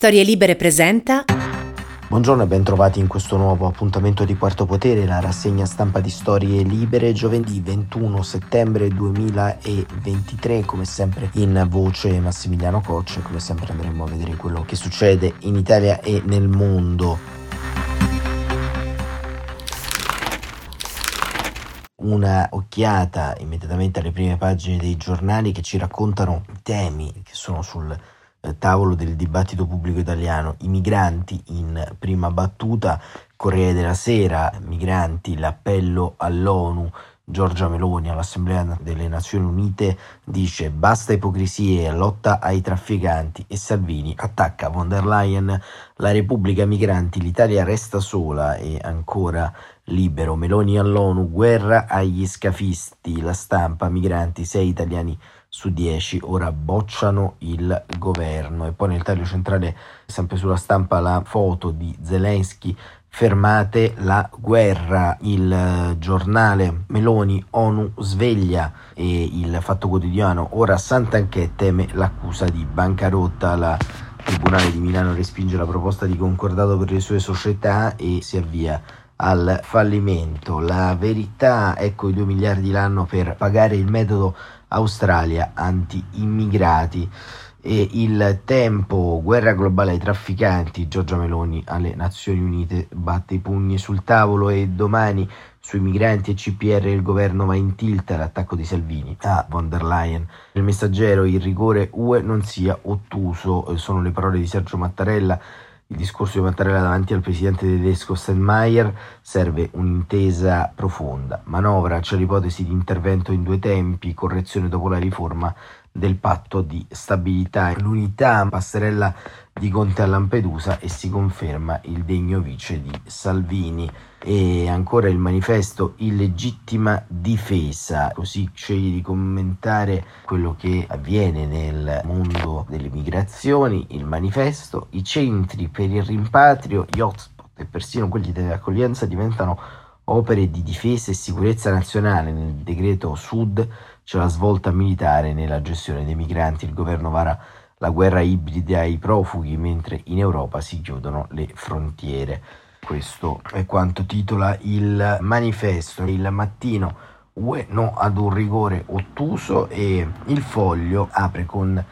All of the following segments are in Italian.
Storie Libere presenta. Buongiorno e bentrovati in questo nuovo appuntamento di Quarto Potere, la rassegna stampa di Storie Libere, giovedì 21 settembre 2023, come sempre in voce Massimiliano Coccia, come sempre andremo a vedere quello che succede in Italia e nel mondo. Una occhiata immediatamente alle prime pagine dei giornali che ci raccontano i temi che sono sul tavolo del dibattito pubblico italiano, i migranti in prima battuta, Corriere della Sera, migranti, l'appello all'ONU, Giorgia Meloni all'Assemblea delle Nazioni Unite dice basta ipocrisie, lotta ai trafficanti e Salvini attacca von der Leyen, la Repubblica Migranti, l'Italia resta sola e ancora libero, Meloni all'ONU, guerra agli scafisti, la stampa, migranti, sei italiani su 10 ora bocciano il governo. E poi nel taglio centrale sempre sulla stampa la foto di Zelensky. Fermate la guerra. Il giornale Meloni ONU sveglia e il fatto quotidiano. Ora Santanchè teme l'accusa di bancarotta. La Tribunale di Milano respinge la proposta di concordato per le sue società e si avvia al fallimento. La verità, ecco i 2 miliardi l'anno per pagare il metodo Australia anti-immigrati e il tempo, guerra globale ai trafficanti, Giorgia Meloni alle Nazioni Unite batte i pugni sul tavolo e domani sui migranti e CPR il governo va in tilt all'attacco di Salvini a von der Leyen. Il messaggero, il rigore UE non sia ottuso, sono le parole di Sergio Mattarella il discorso di Mattarella davanti al presidente tedesco Steinmeier serve un'intesa profonda. Manovra c'è l'ipotesi di intervento in due tempi, correzione dopo la riforma del patto di stabilità. L'unità passerella di Conte a Lampedusa e si conferma il degno vice di Salvini. E ancora il manifesto illegittima difesa, così sceglie di commentare quello che avviene nel mondo delle migrazioni, il manifesto, i centri per il rimpatrio, gli hotspot e persino quelli dell'accoglienza diventano opere di difesa e sicurezza nazionale. Nel decreto Sud c'è la svolta militare nella gestione dei migranti, il governo vara la guerra ibrida ai profughi mentre in Europa si chiudono le frontiere. Questo è quanto titola il manifesto. Il mattino UE no ad un rigore ottuso e il foglio apre con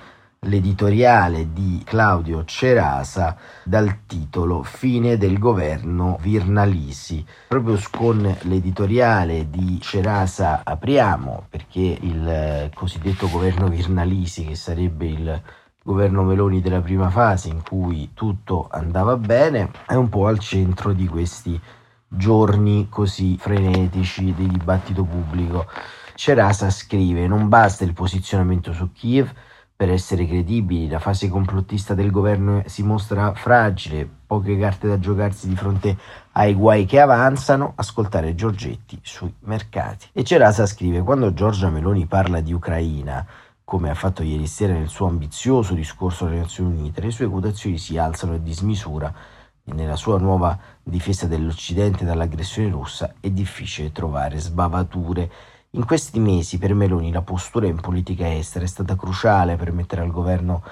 l'editoriale di Claudio Cerasa dal titolo Fine del governo Virnalisi. Proprio con l'editoriale di Cerasa apriamo perché il cosiddetto governo Virnalisi, che sarebbe il governo Meloni della prima fase in cui tutto andava bene, è un po' al centro di questi giorni così frenetici di dibattito pubblico. Cerasa scrive: Non basta il posizionamento su Kiev. Per essere credibili, la fase complottista del governo si mostra fragile, poche carte da giocarsi di fronte ai guai che avanzano, ascoltare Giorgetti sui mercati. E Cerasa scrive: Quando Giorgia Meloni parla di Ucraina, come ha fatto ieri sera nel suo ambizioso discorso alle Nazioni Unite, le sue quotazioni si alzano a dismisura e nella sua nuova difesa dell'Occidente dall'aggressione russa è difficile trovare sbavature. In questi mesi per Meloni la postura in politica estera è stata cruciale per permettere al governo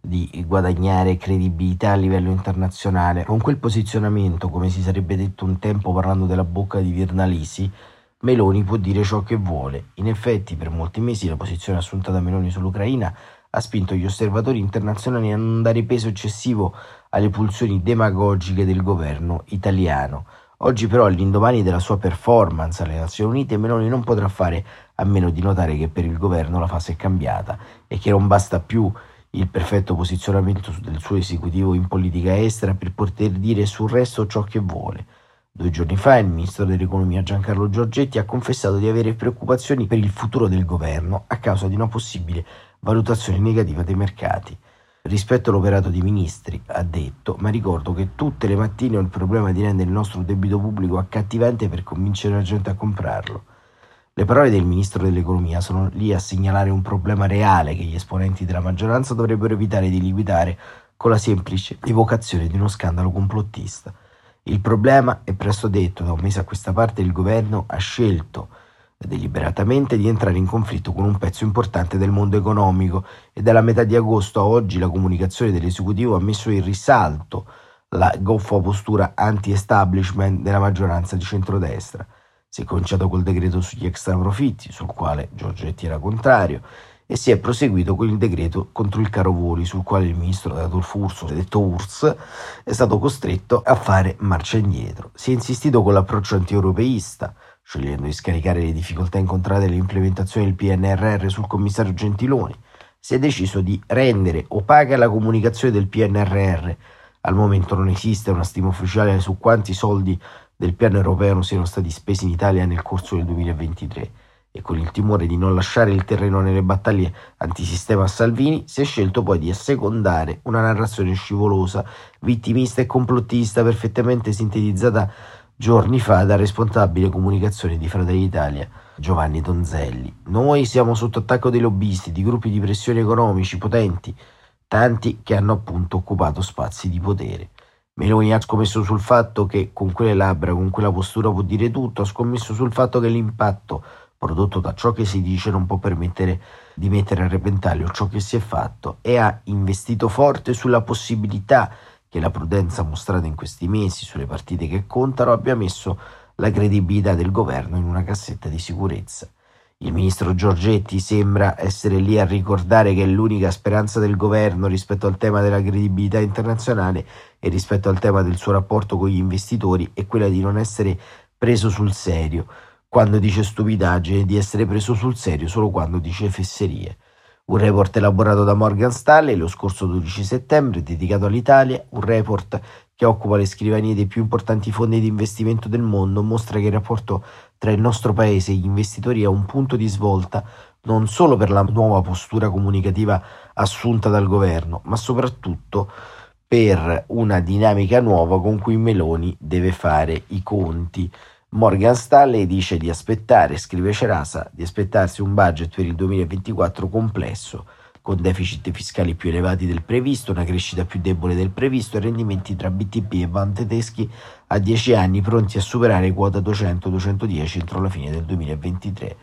di guadagnare credibilità a livello internazionale. Con quel posizionamento, come si sarebbe detto un tempo parlando della bocca di Virnalisi, Meloni può dire ciò che vuole. In effetti, per molti mesi la posizione assunta da Meloni sull'Ucraina ha spinto gli osservatori internazionali a non dare peso eccessivo alle pulsioni demagogiche del governo italiano. Oggi però, all'indomani della sua performance alle Nazioni Unite, Meloni non potrà fare a meno di notare che per il governo la fase è cambiata e che non basta più il perfetto posizionamento del suo esecutivo in politica estera per poter dire sul resto ciò che vuole. Due giorni fa il ministro dell'economia Giancarlo Giorgetti ha confessato di avere preoccupazioni per il futuro del governo a causa di una possibile valutazione negativa dei mercati. Rispetto all'operato dei ministri, ha detto, ma ricordo che tutte le mattine ho il problema di rendere il nostro debito pubblico accattivante per convincere la gente a comprarlo. Le parole del ministro dell'economia sono lì a segnalare un problema reale che gli esponenti della maggioranza dovrebbero evitare di liquidare con la semplice evocazione di uno scandalo complottista. Il problema è presto detto, da un mese a questa parte il governo ha scelto deliberatamente di entrare in conflitto con un pezzo importante del mondo economico e dalla metà di agosto a oggi la comunicazione dell'esecutivo ha messo in risalto la goffa postura anti-establishment della maggioranza di centrodestra. Si è cominciato col decreto sugli extraprofitti, sul quale Giorgetti era contrario, e si è proseguito con il decreto contro il caro voli, sul quale il ministro dato Furso, detto URSS, è stato costretto a fare marcia indietro. Si è insistito con l'approccio anti-europeista, scegliendo di scaricare le difficoltà incontrate nell'implementazione del PNRR sul commissario Gentiloni. Si è deciso di rendere opaca la comunicazione del PNRR. Al momento non esiste una stima ufficiale su quanti soldi del piano europeo siano stati spesi in Italia nel corso del 2023 e con il timore di non lasciare il terreno nelle battaglie antisistema a Salvini, si è scelto poi di assecondare una narrazione scivolosa, vittimista e complottista perfettamente sintetizzata giorni fa dal responsabile comunicazione di Fratelli d'Italia, Giovanni Donzelli. Noi siamo sotto attacco dei lobbisti, di gruppi di pressione economici potenti, tanti che hanno appunto occupato spazi di potere. Meloni ha scommesso sul fatto che con quelle labbra, con quella postura può dire tutto, ha scommesso sul fatto che l'impatto prodotto da ciò che si dice non può permettere di mettere a repentaglio ciò che si è fatto e ha investito forte sulla possibilità che la prudenza mostrata in questi mesi sulle partite che contano abbia messo la credibilità del governo in una cassetta di sicurezza. Il ministro Giorgetti sembra essere lì a ricordare che l'unica speranza del governo rispetto al tema della credibilità internazionale e rispetto al tema del suo rapporto con gli investitori è quella di non essere preso sul serio, quando dice stupidaggine di essere preso sul serio solo quando dice fesserie. Un report elaborato da Morgan Stanley lo scorso 12 settembre dedicato all'Italia, un report che occupa le scrivanie dei più importanti fondi di investimento del mondo, mostra che il rapporto tra il nostro paese e gli investitori è un punto di svolta non solo per la nuova postura comunicativa assunta dal governo, ma soprattutto per una dinamica nuova con cui Meloni deve fare i conti. Morgan Stanley dice di aspettare, scrive Cerasa, di aspettarsi un budget per il 2024 complesso, con deficit fiscali più elevati del previsto, una crescita più debole del previsto e rendimenti tra BTP e bond tedeschi a 10 anni pronti a superare quota 200-210 entro la fine del 2023.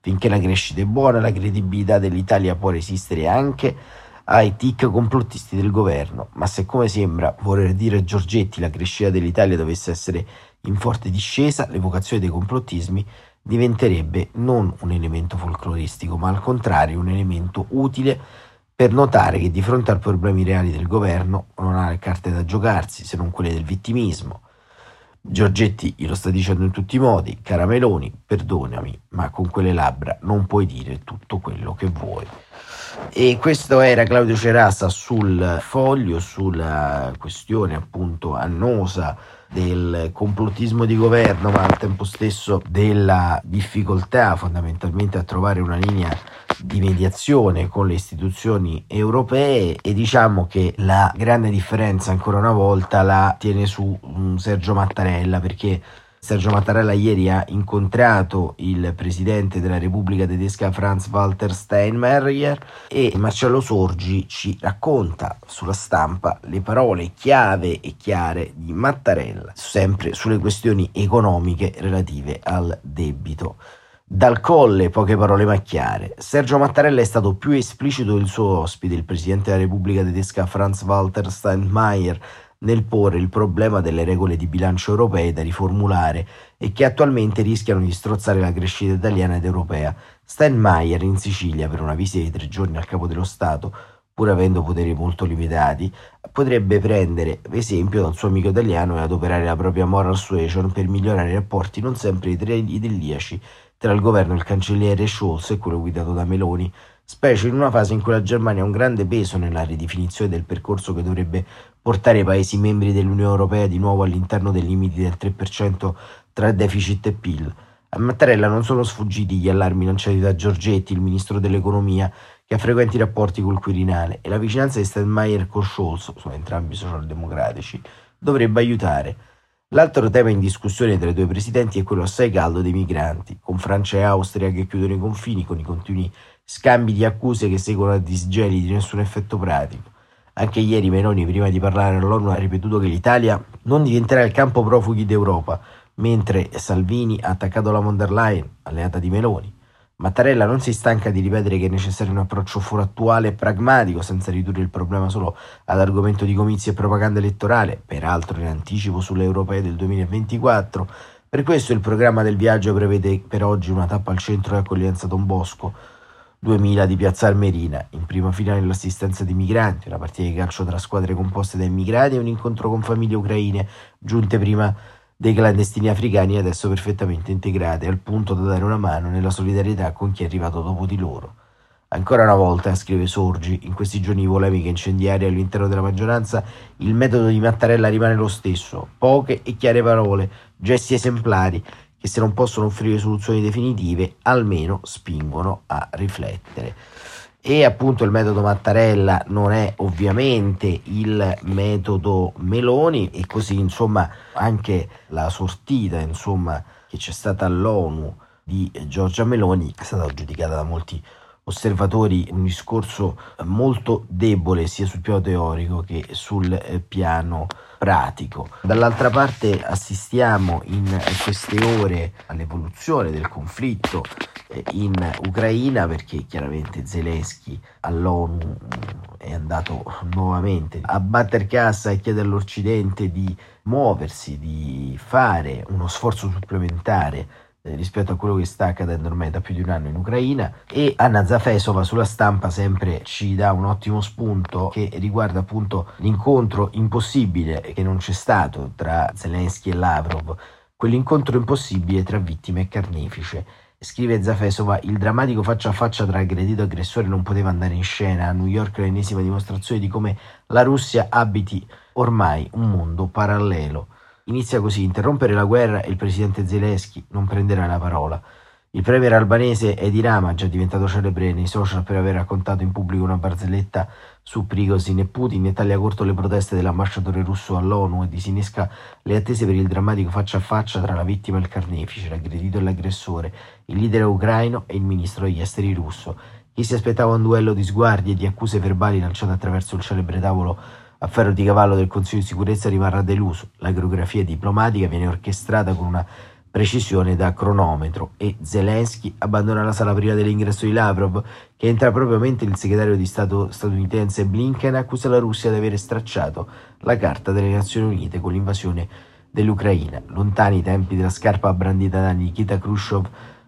Finché la crescita è buona, la credibilità dell'Italia può resistere anche ai tic complottisti del governo, ma se come sembra voler dire Giorgetti la crescita dell'Italia dovesse essere in forte discesa, l'evocazione dei complottismi diventerebbe non un elemento folcloristico, ma al contrario un elemento utile per notare che di fronte ai problemi reali del governo non ha le carte da giocarsi se non quelle del vittimismo. Giorgetti glielo sta dicendo in tutti i modi, cara Meloni, perdonami, ma con quelle labbra non puoi dire tutto quello che vuoi. E questo era Claudio Cerasa sul foglio, sulla questione appunto annosa del complottismo di governo, ma al tempo stesso della difficoltà fondamentalmente a trovare una linea di mediazione con le istituzioni europee. E diciamo che la grande differenza ancora una volta la tiene su mm, Sergio Mattarella perché Sergio Mattarella ieri ha incontrato il presidente della Repubblica Tedesca Franz Walter Steinmeier e Marcello Sorgi ci racconta sulla stampa le parole chiave e chiare di Mattarella, sempre sulle questioni economiche relative al debito. Dal colle, poche parole ma chiare. Sergio Mattarella è stato più esplicito del suo ospite, il presidente della Repubblica Tedesca Franz Walter Steinmeier, nel porre il problema delle regole di bilancio europee da riformulare e che attualmente rischiano di strozzare la crescita italiana ed europea. Steinmeier in Sicilia per una visita di tre giorni al capo dello Stato, pur avendo poteri molto limitati, potrebbe prendere esempio dal suo amico italiano e adoperare la propria moral suasion per migliorare i rapporti non sempre idilliaci tra il governo del cancelliere Scholz e quello guidato da Meloni, specie in una fase in cui la Germania ha un grande peso nella ridefinizione del percorso che dovrebbe portare i Paesi membri dell'Unione Europea di nuovo all'interno dei limiti del 3% tra deficit e PIL. A Mattarella non sono sfuggiti gli allarmi lanciati da Giorgetti, il ministro dell'economia, che ha frequenti rapporti col Quirinale, e la vicinanza di Steinmeier con Scholz, sono entrambi socialdemocratici, dovrebbe aiutare. L'altro tema in discussione tra i due presidenti è quello assai caldo dei migranti, con Francia e Austria che chiudono i confini con i continui scambi di accuse che seguono a disgeli di nessun effetto pratico. Anche ieri Meloni, prima di parlare all'ONU, ha ripetuto che l'Italia non diventerà il campo profughi d'Europa, mentre Salvini ha attaccato la von der Leyen, alleata di Meloni. Mattarella non si stanca di ripetere che è necessario un approccio frattuale e pragmatico senza ridurre il problema solo ad argomento di comizi e propaganda elettorale, peraltro in anticipo sulle europee del 2024. Per questo il programma del viaggio prevede per oggi una tappa al centro di accoglienza Don Bosco, 2000 di Piazza Armerina, in prima fila nell'assistenza di migranti, una partita di calcio tra squadre composte da immigrati e un incontro con famiglie ucraine giunte prima dei clandestini africani adesso perfettamente integrati, al punto da dare una mano nella solidarietà con chi è arrivato dopo di loro. Ancora una volta, scrive Sorgi, in questi giorni polemiche incendiarie all'interno della maggioranza, il metodo di Mattarella rimane lo stesso, poche e chiare parole, gesti esemplari che se non possono offrire soluzioni definitive, almeno spingono a riflettere. E appunto il metodo Mattarella non è ovviamente il metodo Meloni e così insomma anche la sortita insomma che c'è stata all'ONU di Giorgia Meloni è stata giudicata da molti osservatori un discorso molto debole sia sul piano teorico che sul eh, piano pratico. Dall'altra parte assistiamo in queste ore all'evoluzione del conflitto eh, in Ucraina perché chiaramente Zelensky all'ONU è andato nuovamente a battere cassa e chiede all'Occidente di muoversi, di fare uno sforzo supplementare rispetto a quello che sta accadendo ormai da più di un anno in Ucraina e Anna Zafesova sulla stampa sempre ci dà un ottimo spunto che riguarda appunto l'incontro impossibile che non c'è stato tra Zelensky e Lavrov, quell'incontro impossibile tra vittime e carnefice. Scrive Zafesova, il drammatico faccia a faccia tra aggredito e aggressore non poteva andare in scena. A New York l'ennesima dimostrazione di come la Russia abiti ormai un mondo parallelo. Inizia così, interrompere la guerra e il presidente Zelensky non prenderà la parola. Il premier albanese Edi Rama, già diventato celebre nei social per aver raccontato in pubblico una barzelletta su Prigozhin e Putin, e taglia corto le proteste dell'ambasciatore russo all'ONU e disinnesca le attese per il drammatico faccia a faccia tra la vittima e il carnefice, l'aggredito e l'aggressore, il leader ucraino e il ministro degli esteri russo. Chi si aspettava un duello di sguardi e di accuse verbali lanciate attraverso il celebre tavolo a ferro di cavallo del Consiglio di sicurezza rimarrà deluso. La coreografia diplomatica viene orchestrata con una precisione da cronometro e Zelensky abbandona la sala prima dell'ingresso di Lavrov, che entra proprio mentre il segretario di Stato statunitense Blinken accusa la Russia di aver stracciato la Carta delle Nazioni Unite con l'invasione dell'Ucraina. Lontani i tempi della scarpa brandita da Nikita Khrushchev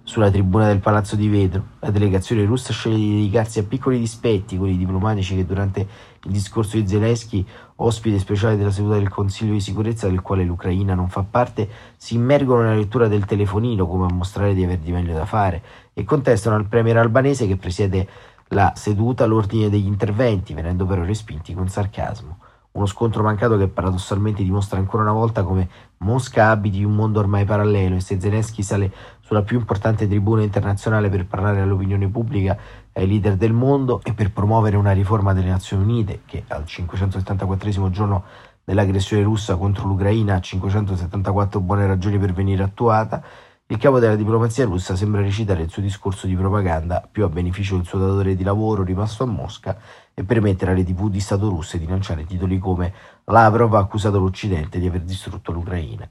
sulla tribuna del Palazzo di Vetro, la delegazione russa sceglie di dedicarsi a piccoli dispetti, quelli diplomatici che durante il discorso di Zelensky, ospite speciale della seduta del Consiglio di sicurezza del quale l'Ucraina non fa parte, si immergono nella lettura del telefonino come a mostrare di aver di meglio da fare e contestano al premier albanese che presiede la seduta l'ordine degli interventi, venendo però respinti con sarcasmo. Uno scontro mancato che paradossalmente dimostra ancora una volta come Mosca abiti un mondo ormai parallelo e se Zelensky sale sulla più importante tribuna internazionale per parlare all'opinione pubblica e ai leader del mondo e per promuovere una riforma delle Nazioni Unite che al 574 giorno dell'aggressione russa contro l'Ucraina ha 574 buone ragioni per venire attuata, il capo della diplomazia russa sembra recitare il suo discorso di propaganda più a beneficio del suo datore di lavoro rimasto a Mosca e permettere alle tv di Stato russe di lanciare titoli come Lavrov ha accusato l'Occidente di aver distrutto l'Ucraina.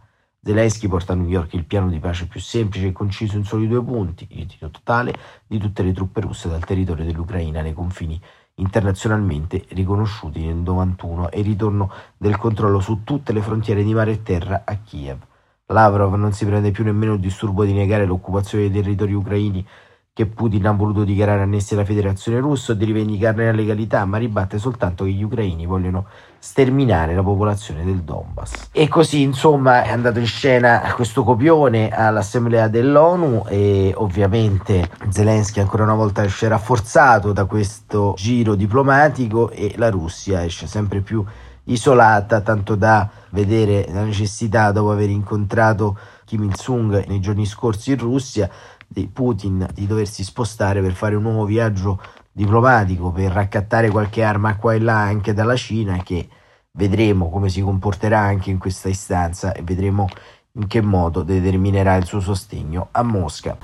Zelensky porta a New York il piano di pace più semplice e conciso in soli due punti, il ritiro totale di tutte le truppe russe dal territorio dell'Ucraina nei confini internazionalmente riconosciuti nel 1991 e il ritorno del controllo su tutte le frontiere di mare e terra a Kiev. Lavrov non si prende più nemmeno il disturbo di negare l'occupazione dei territori ucraini che Putin ha voluto dichiarare annessi alla federazione russa o di rivendicarne la legalità, ma ribatte soltanto che gli ucraini vogliono sterminare la popolazione del Donbass. E così insomma è andato in scena questo copione all'assemblea dell'ONU e ovviamente Zelensky ancora una volta esce rafforzato da questo giro diplomatico e la Russia esce sempre più isolata, tanto da vedere la necessità dopo aver incontrato Kim Il-sung nei giorni scorsi in Russia di Putin di doversi spostare per fare un nuovo viaggio diplomatico per raccattare qualche arma qua e là anche dalla Cina che vedremo come si comporterà anche in questa istanza e vedremo in che modo determinerà il suo sostegno a Mosca.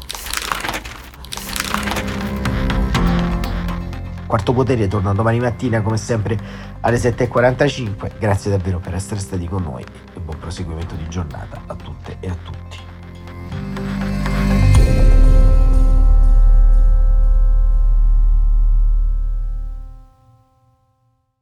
Quarto Potere torna domani mattina come sempre alle 7.45. Grazie davvero per essere stati con noi e buon proseguimento di giornata a tutte e a tutti.